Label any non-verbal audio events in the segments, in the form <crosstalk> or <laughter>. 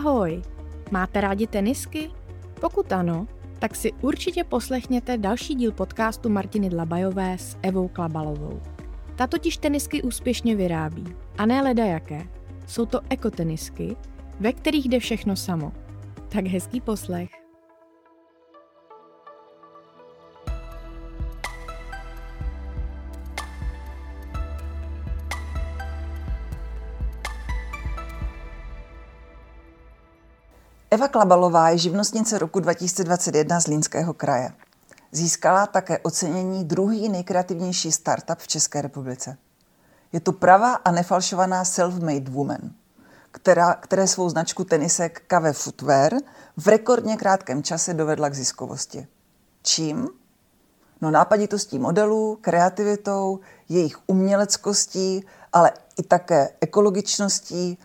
Ahoj! Máte rádi tenisky? Pokud ano, tak si určitě poslechněte další díl podcastu Martiny Dlabajové s Evou Klabalovou. Ta totiž tenisky úspěšně vyrábí. A ne leda jaké. Jsou to ekotenisky, ve kterých jde všechno samo. Tak hezký poslech. Eva Klabalová je živnostnice roku 2021 z Línského kraje. Získala také ocenění druhý nejkreativnější startup v České republice. Je to pravá a nefalšovaná self-made woman, která, které svou značku tenisek Kave Footwear v rekordně krátkém čase dovedla k ziskovosti. Čím? No nápaditostí modelů, kreativitou, jejich uměleckostí, ale i také ekologičností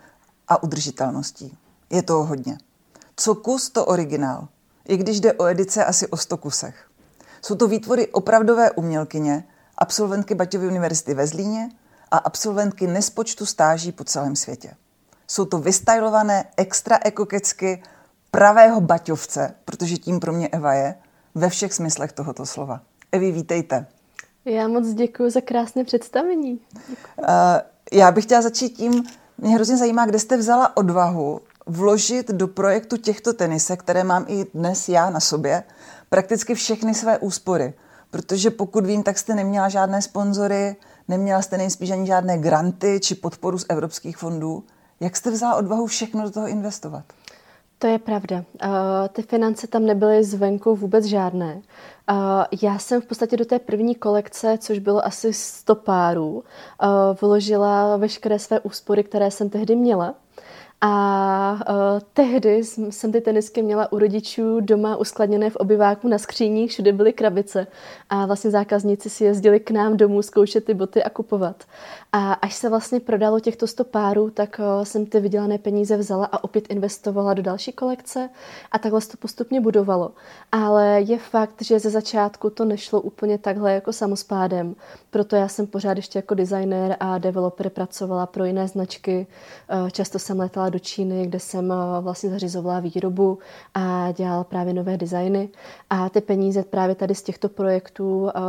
a udržitelností. Je toho hodně. Co kus, to originál. I když jde o edice asi o sto kusech. Jsou to výtvory opravdové umělkyně, absolventky Baťovy univerzity ve Zlíně a absolventky nespočtu stáží po celém světě. Jsou to vystylované extra ekokecky pravého baťovce, protože tím pro mě Eva je, ve všech smyslech tohoto slova. Evi, vítejte. Já moc děkuji za krásné představení. Uh, já bych chtěla začít tím, mě hrozně zajímá, kde jste vzala odvahu vložit do projektu těchto tenisek, které mám i dnes já na sobě, prakticky všechny své úspory. Protože pokud vím, tak jste neměla žádné sponzory, neměla jste nejspíš ani žádné granty či podporu z evropských fondů. Jak jste vzala odvahu všechno do toho investovat? To je pravda. Uh, ty finance tam nebyly zvenku vůbec žádné. Uh, já jsem v podstatě do té první kolekce, což bylo asi 100 párů, uh, vložila veškeré své úspory, které jsem tehdy měla. A uh, tehdy jsem ty tenisky měla u rodičů doma uskladněné v obyváku na skříních, všude byly krabice a vlastně zákazníci si jezdili k nám domů zkoušet ty boty a kupovat. A až se vlastně prodalo těchto 100 párů, tak uh, jsem ty vydělané peníze vzala a opět investovala do další kolekce a takhle se to postupně budovalo. Ale je fakt, že ze začátku to nešlo úplně takhle jako samospádem, proto já jsem pořád ještě jako designer a developer pracovala pro jiné značky. Uh, často jsem letala do Číny, kde jsem eh, vlastně zařizovala výrobu a dělala právě nové designy. A ty peníze právě tady z těchto projektů, eh,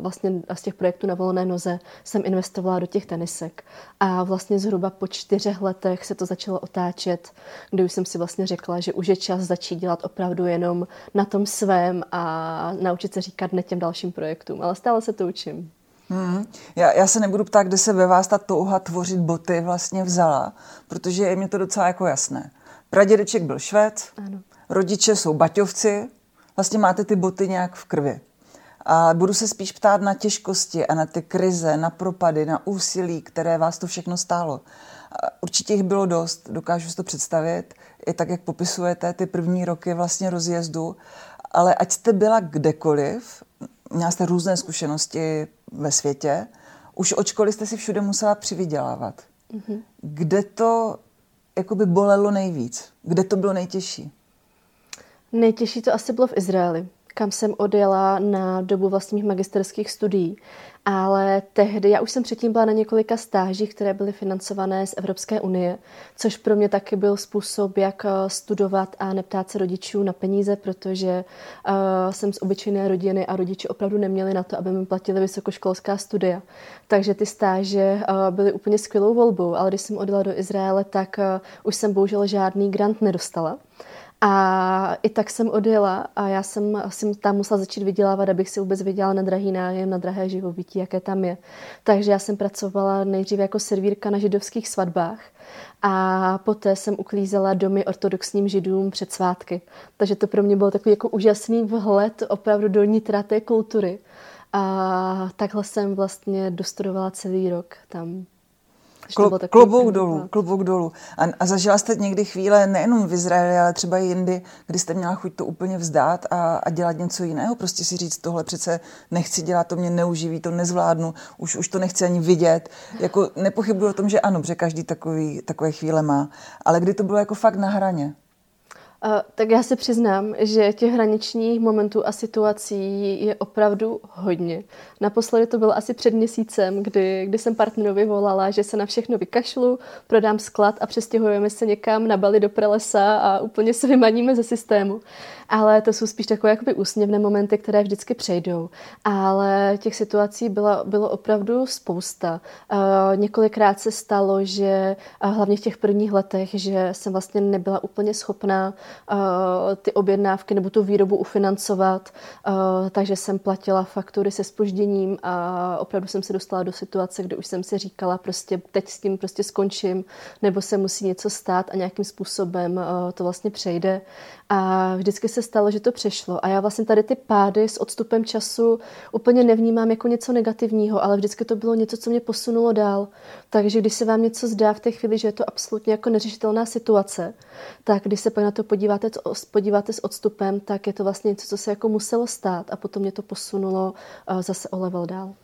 vlastně z těch projektů na volné noze, jsem investovala do těch tenisek. A vlastně zhruba po čtyřech letech se to začalo otáčet, kdy už jsem si vlastně řekla, že už je čas začít dělat opravdu jenom na tom svém a naučit se říkat ne těm dalším projektům. Ale stále se to učím. Hmm. Já, já se nebudu ptát, kde se ve vás ta touha tvořit boty vlastně vzala, protože je mi to docela jako jasné. Pradědeček byl švéd, ano. rodiče jsou baťovci, vlastně máte ty boty nějak v krvi. A budu se spíš ptát na těžkosti a na ty krize, na propady, na úsilí, které vás to všechno stálo. Určitě jich bylo dost, dokážu si to představit, i tak, jak popisujete ty první roky vlastně rozjezdu, ale ať jste byla kdekoliv, měla jste různé zkušenosti ve světě, už od školy jste si všude musela přivydělávat. Mm-hmm. Kde to jakoby bolelo nejvíc? Kde to bylo nejtěžší? Nejtěžší to asi bylo v Izraeli kam jsem odjela na dobu vlastních magisterských studií. Ale tehdy, já už jsem předtím byla na několika stážích, které byly financované z Evropské unie, což pro mě taky byl způsob, jak eh, studovat a neptát se rodičů na peníze, protože uh, jsem z obyčejné rodiny a rodiči opravdu neměli na to, aby mi platili vysokoškolská studia. Takže ty stáže uh, byly úplně skvělou volbou, ale když jsem odjela do Izraele, tak uh, už jsem bohužel žádný grant nedostala. A i tak jsem odjela a já jsem asi tam musela začít vydělávat, abych si vůbec vydělala na drahý nájem, na drahé živobytí, jaké tam je. Takže já jsem pracovala nejdříve jako servírka na židovských svatbách a poté jsem uklízela domy ortodoxním židům před svátky. Takže to pro mě byl takový jako úžasný vhled opravdu do nitra té kultury. A takhle jsem vlastně dostudovala celý rok tam. Klo, klobouk dolů, klobouk dolů. A, a zažila jste někdy chvíle nejenom v Izraeli, ale třeba i jindy, kdy jste měla chuť to úplně vzdát a, a dělat něco jiného? Prostě si říct, tohle přece nechci dělat, to mě neuživí, to nezvládnu, už, už to nechci ani vidět. Jako nepochybuji o tom, že ano, protože každý takový, takové chvíle má. Ale kdy to bylo jako fakt na hraně? Tak já si přiznám, že těch hraničních momentů a situací je opravdu hodně. Naposledy to bylo asi před měsícem, kdy, kdy jsem partnerovi volala, že se na všechno vykašlu, prodám sklad a přestěhujeme se někam na Bali do prelesa a úplně se vymaníme ze systému. Ale to jsou spíš takové jakoby úsměvné momenty, které vždycky přejdou. Ale těch situací bylo, bylo opravdu spousta. Uh, několikrát se stalo, že hlavně v těch prvních letech, že jsem vlastně nebyla úplně schopná uh, ty objednávky nebo tu výrobu ufinancovat, uh, takže jsem platila faktury se spožděním a opravdu jsem se dostala do situace, kde už jsem si říkala, prostě teď s tím prostě skončím, nebo se musí něco stát a nějakým způsobem uh, to vlastně přejde. A vždycky se stalo, že to přešlo. A já vlastně tady ty pády s odstupem času úplně nevnímám jako něco negativního, ale vždycky to bylo něco, co mě posunulo dál. Takže když se vám něco zdá v té chvíli, že je to absolutně jako neřešitelná situace, tak když se pak na to podíváte, podíváte s odstupem, tak je to vlastně něco, co se jako muselo stát a potom mě to posunulo eh, zase o level dál.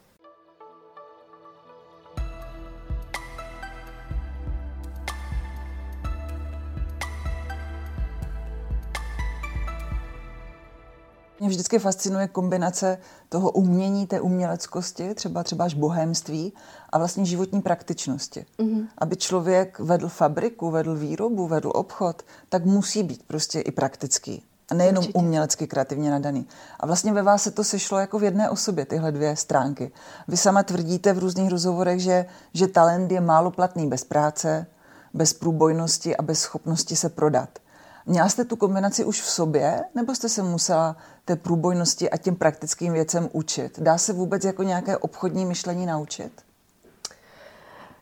Mě vždycky fascinuje kombinace toho umění, té uměleckosti, třeba třeba až bohémství a vlastně životní praktičnosti. Mm-hmm. Aby člověk vedl fabriku, vedl výrobu, vedl obchod, tak musí být prostě i praktický. A nejenom Určitě. umělecky kreativně nadaný. A vlastně ve vás se to sešlo jako v jedné osobě, tyhle dvě stránky. Vy sama tvrdíte v různých rozhovorech, že, že talent je málo platný bez práce, bez průbojnosti a bez schopnosti se prodat. Měla jste tu kombinaci už v sobě, nebo jste se musela té průbojnosti a těm praktickým věcem učit? Dá se vůbec jako nějaké obchodní myšlení naučit?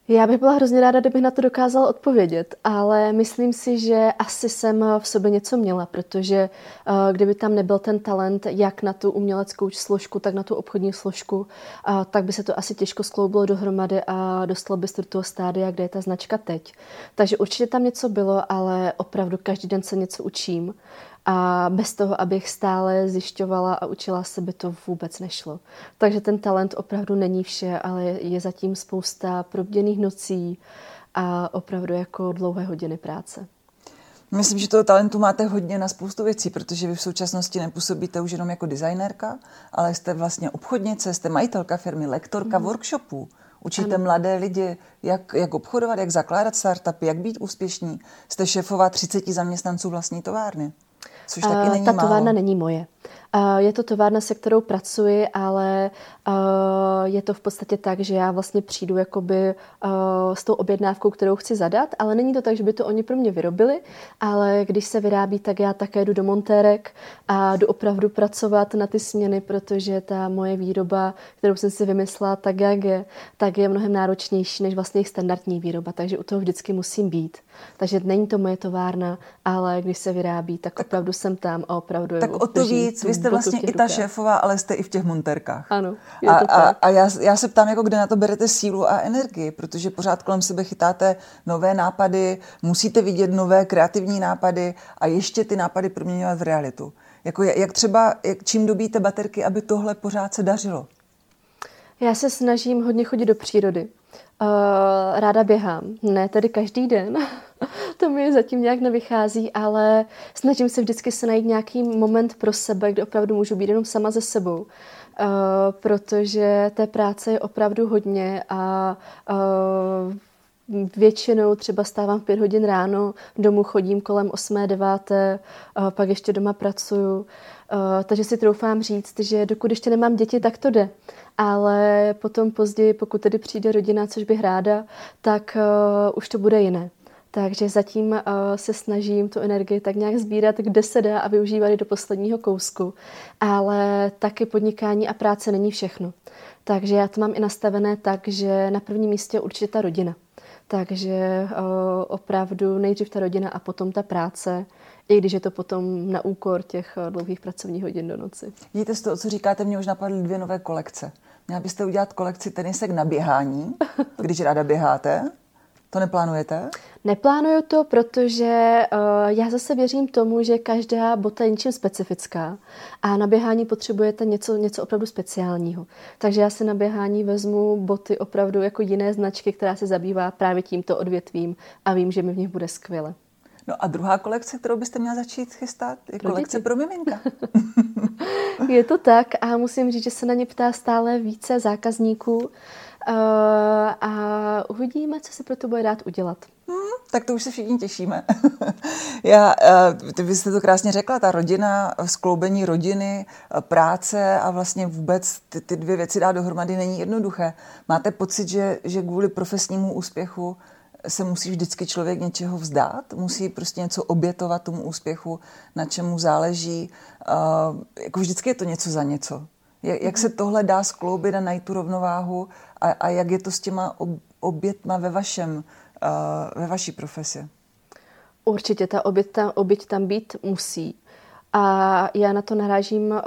Já bych byla hrozně ráda, kdybych na to dokázala odpovědět, ale myslím si, že asi jsem v sobě něco měla, protože uh, kdyby tam nebyl ten talent jak na tu uměleckou složku, tak na tu obchodní složku, uh, tak by se to asi těžko skloubilo dohromady a dostalo by se do toho stádia, kde je ta značka teď. Takže určitě tam něco bylo, ale opravdu každý den se něco učím. A bez toho, abych stále zjišťovala a učila se, by to vůbec nešlo. Takže ten talent opravdu není vše, ale je zatím spousta probděných nocí a opravdu jako dlouhé hodiny práce. Myslím, že toho talentu máte hodně na spoustu věcí, protože vy v současnosti nepůsobíte už jenom jako designérka, ale jste vlastně obchodnice, jste majitelka firmy, lektorka mm. workshopů. Učíte ano. mladé lidi, jak, jak obchodovat, jak zakládat startupy, jak být úspěšní. Jste šéfová 30 zaměstnanců vlastní továrny. Což taky není Ta továrna málo. není moje. Je to továrna, se kterou pracuji, ale je to v podstatě tak, že já vlastně přijdu jakoby s tou objednávkou, kterou chci zadat, ale není to tak, že by to oni pro mě vyrobili, ale když se vyrábí, tak já také jdu do montérek a jdu opravdu pracovat na ty směny, protože ta moje výroba, kterou jsem si vymyslela tak, jak je, tak je mnohem náročnější než vlastně jejich standardní výroba, takže u toho vždycky musím být. Takže není to moje továrna, ale když se vyrábí, tak, tak opravdu jsem tam a opravdu Tak o to víc, vy jste vlastně i ta šéfová, ale jste i v těch montérkách. Ano, je a, to a, tak. a já, já se ptám, jako kde na to berete sílu a energii, protože pořád kolem sebe chytáte nové nápady, musíte vidět nové kreativní nápady a ještě ty nápady proměňovat v realitu. Jako jak třeba, jak, čím dobíte baterky, aby tohle pořád se dařilo? Já se snažím hodně chodit do přírody. Uh, ráda běhám. Ne tedy každý den, to mi zatím nějak nevychází, ale snažím se vždycky se najít nějaký moment pro sebe, kde opravdu můžu být jenom sama ze sebou. Uh, protože té práce je opravdu hodně a uh, Většinou třeba stávám v pět hodin ráno, domů chodím kolem 8. 9. pak ještě doma pracuju. Takže si troufám říct, že dokud ještě nemám děti, tak to jde. Ale potom později, pokud tedy přijde rodina, což bych ráda, tak už to bude jiné. Takže zatím uh, se snažím tu energii tak nějak sbírat, kde se dá a využívat do posledního kousku. Ale taky podnikání a práce není všechno. Takže já to mám i nastavené tak, že na prvním místě je určitě ta rodina. Takže uh, opravdu nejdřív ta rodina a potom ta práce, i když je to potom na úkor těch uh, dlouhých pracovních hodin do noci. Vidíte, z toho, co říkáte, mě už napadly dvě nové kolekce. Měla byste udělat kolekci tenisek na běhání, když ráda běháte. To neplánujete? Neplánuju to, protože uh, já zase věřím tomu, že každá bota je něčím specifická a na běhání potřebujete něco, něco opravdu speciálního. Takže já si na běhání vezmu boty opravdu jako jiné značky, která se zabývá právě tímto odvětvím a vím, že mi v nich bude skvěle. No a druhá kolekce, kterou byste měla začít chystat, je pro kolekce děti. pro miminka. <laughs> <laughs> je to tak a musím říct, že se na ně ptá stále více zákazníků a uvidíme, co se pro to bude dát udělat. Hmm, tak to už se všichni těšíme. <laughs> Já, uh, ty byste to krásně řekla, ta rodina, skloubení rodiny, práce a vlastně vůbec ty, ty dvě věci dát dohromady není jednoduché. Máte pocit, že, že kvůli profesnímu úspěchu se musí vždycky člověk něčeho vzdát, musí prostě něco obětovat tomu úspěchu, na čemu záleží. Uh, jako vždycky je to něco za něco. Jak, jak se tohle dá skloubit a najít tu rovnováhu a, a jak je to s těma ob, obětma ve vašem, uh, ve vaší profesi? Určitě ta oběť tam, oběť tam být musí. A já na to narážím uh,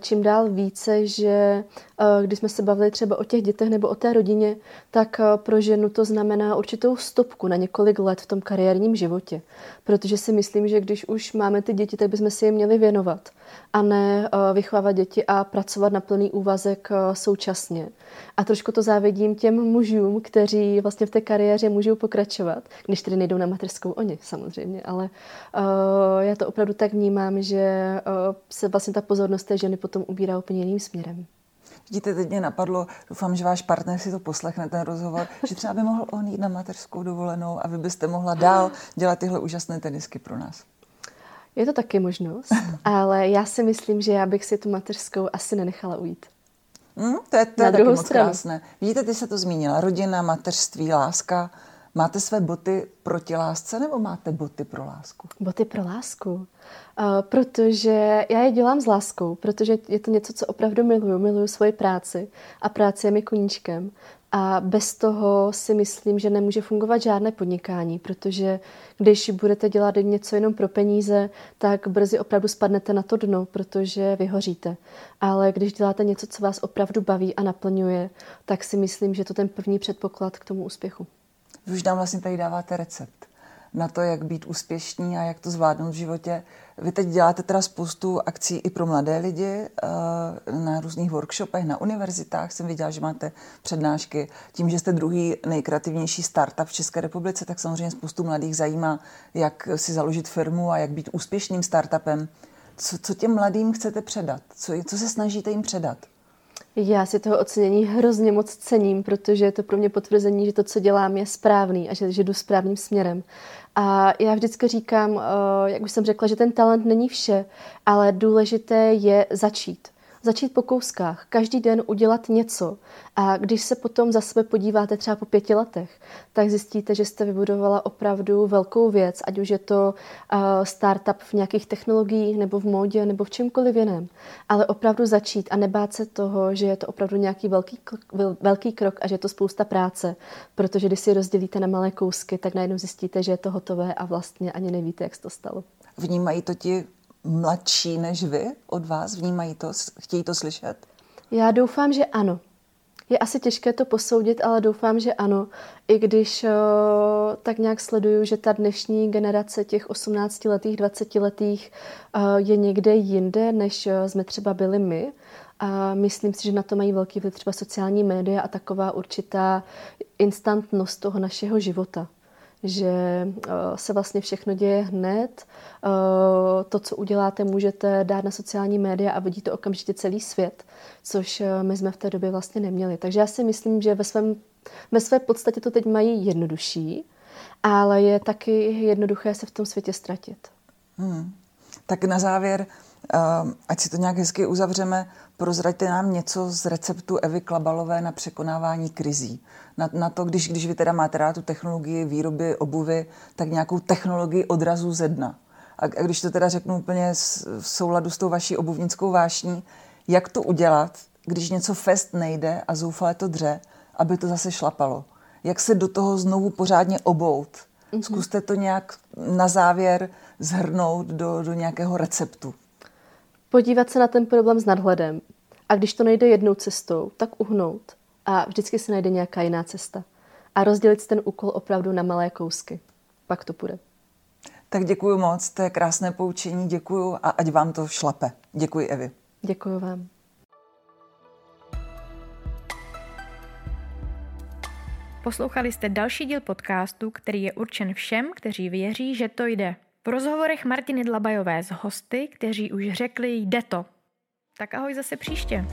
čím dál více, že Eh, když jsme se bavili třeba o těch dětech nebo o té rodině, tak eh, pro ženu to znamená určitou stopku na několik let v tom kariérním životě. Protože si myslím, že když už máme ty děti, tak bychom si je měli věnovat a ne eh, vychovávat děti a pracovat na plný úvazek současně. A trošku to závidím těm mužům, kteří vlastně v té kariéře můžou pokračovat, když tedy nejdou na mateřskou oni samozřejmě, ale já to opravdu tak vnímám, že se vlastně ta pozornost té ženy potom ubírá úplně jiným směrem. Vidíte, teď mě napadlo, doufám, že váš partner si to poslechne, ten rozhovor, že třeba by mohl on jít na mateřskou dovolenou a vy byste mohla dál dělat tyhle úžasné tenisky pro nás. Je to taky možnost, <laughs> ale já si myslím, že já bych si tu mateřskou asi nenechala ujít. Mm, to je, to je taky moc stranu. krásné. Vidíte, ty se to zmínila. Rodina, mateřství, láska. Máte své boty proti lásce nebo máte boty pro lásku? Boty pro lásku. Uh, protože já je dělám s láskou, protože je to něco, co opravdu miluju. Miluju svoji práci a práce je mi koníčkem. A bez toho si myslím, že nemůže fungovat žádné podnikání, protože když budete dělat něco jenom pro peníze, tak brzy opravdu spadnete na to dno, protože vyhoříte. Ale když děláte něco, co vás opravdu baví a naplňuje, tak si myslím, že to ten první předpoklad k tomu úspěchu. Vy už nám vlastně tady dáváte recept na to, jak být úspěšní a jak to zvládnout v životě. Vy teď děláte teda spoustu akcí i pro mladé lidi eh, na různých workshopech, na univerzitách. Jsem viděla, že máte přednášky. Tím, že jste druhý nejkreativnější startup v České republice, tak samozřejmě spoustu mladých zajímá, jak si založit firmu a jak být úspěšným startupem. Co, co těm mladým chcete předat? Co, co se snažíte jim předat? Já si toho ocenění hrozně moc cením, protože je to pro mě potvrzení, že to, co dělám, je správný a že, že jdu správným směrem. A já vždycky říkám, eh, jak už jsem řekla, že ten talent není vše, ale důležité je začít začít po kouskách, každý den udělat něco. A když se potom za sebe podíváte třeba po pěti letech, tak zjistíte, že jste vybudovala opravdu velkou věc, ať už je to uh, startup v nějakých technologiích, nebo v módě, nebo v čemkoliv jiném. Ale opravdu začít a nebát se toho, že je to opravdu nějaký velký, velký krok a že je to spousta práce. Protože když si rozdělíte na malé kousky, tak najednou zjistíte, že je to hotové a vlastně ani nevíte, jak se to stalo. Vnímají to ti mladší než vy od vás? Vnímají to? Chtějí to slyšet? Já doufám, že ano. Je asi těžké to posoudit, ale doufám, že ano. I když uh, tak nějak sleduju, že ta dnešní generace těch 18-letých, 20-letých uh, je někde jinde, než uh, jsme třeba byli my. A myslím si, že na to mají velký vliv třeba sociální média a taková určitá instantnost toho našeho života že eh, se vlastně všechno děje hned. Eh, to, co uděláte, můžete dát na sociální média a vidí to okamžitě celý svět, což eh, my jsme v té době vlastně neměli. Takže já si myslím, že ve, svém, ve své podstatě to teď mají jednodušší, ale je taky jednoduché se v tom světě ztratit. Hmm. Tak na závěr, ať si to nějak hezky uzavřeme, prozraďte nám něco z receptu Evy Klabalové na překonávání krizí na, na to, když, když vy teda máte rád tu technologii výroby obuvy, tak nějakou technologii odrazu ze dna. A, a když to teda řeknu úplně v souladu s tou vaší obuvnickou vášní, jak to udělat, když něco fest nejde a zoufale to dře, aby to zase šlapalo? Jak se do toho znovu pořádně obout? Mm-hmm. Zkuste to nějak na závěr zhrnout do, do nějakého receptu. Podívat se na ten problém s nadhledem. A když to nejde jednou cestou, tak uhnout a vždycky se najde nějaká jiná cesta. A rozdělit ten úkol opravdu na malé kousky. Pak to půjde. Tak děkuji moc, to je krásné poučení, děkuji a ať vám to šlape. Děkuji Evi. Děkuji vám. Poslouchali jste další díl podcastu, který je určen všem, kteří věří, že to jde. V rozhovorech Martiny Dlabajové s hosty, kteří už řekli jde to. Tak ahoj zase příště.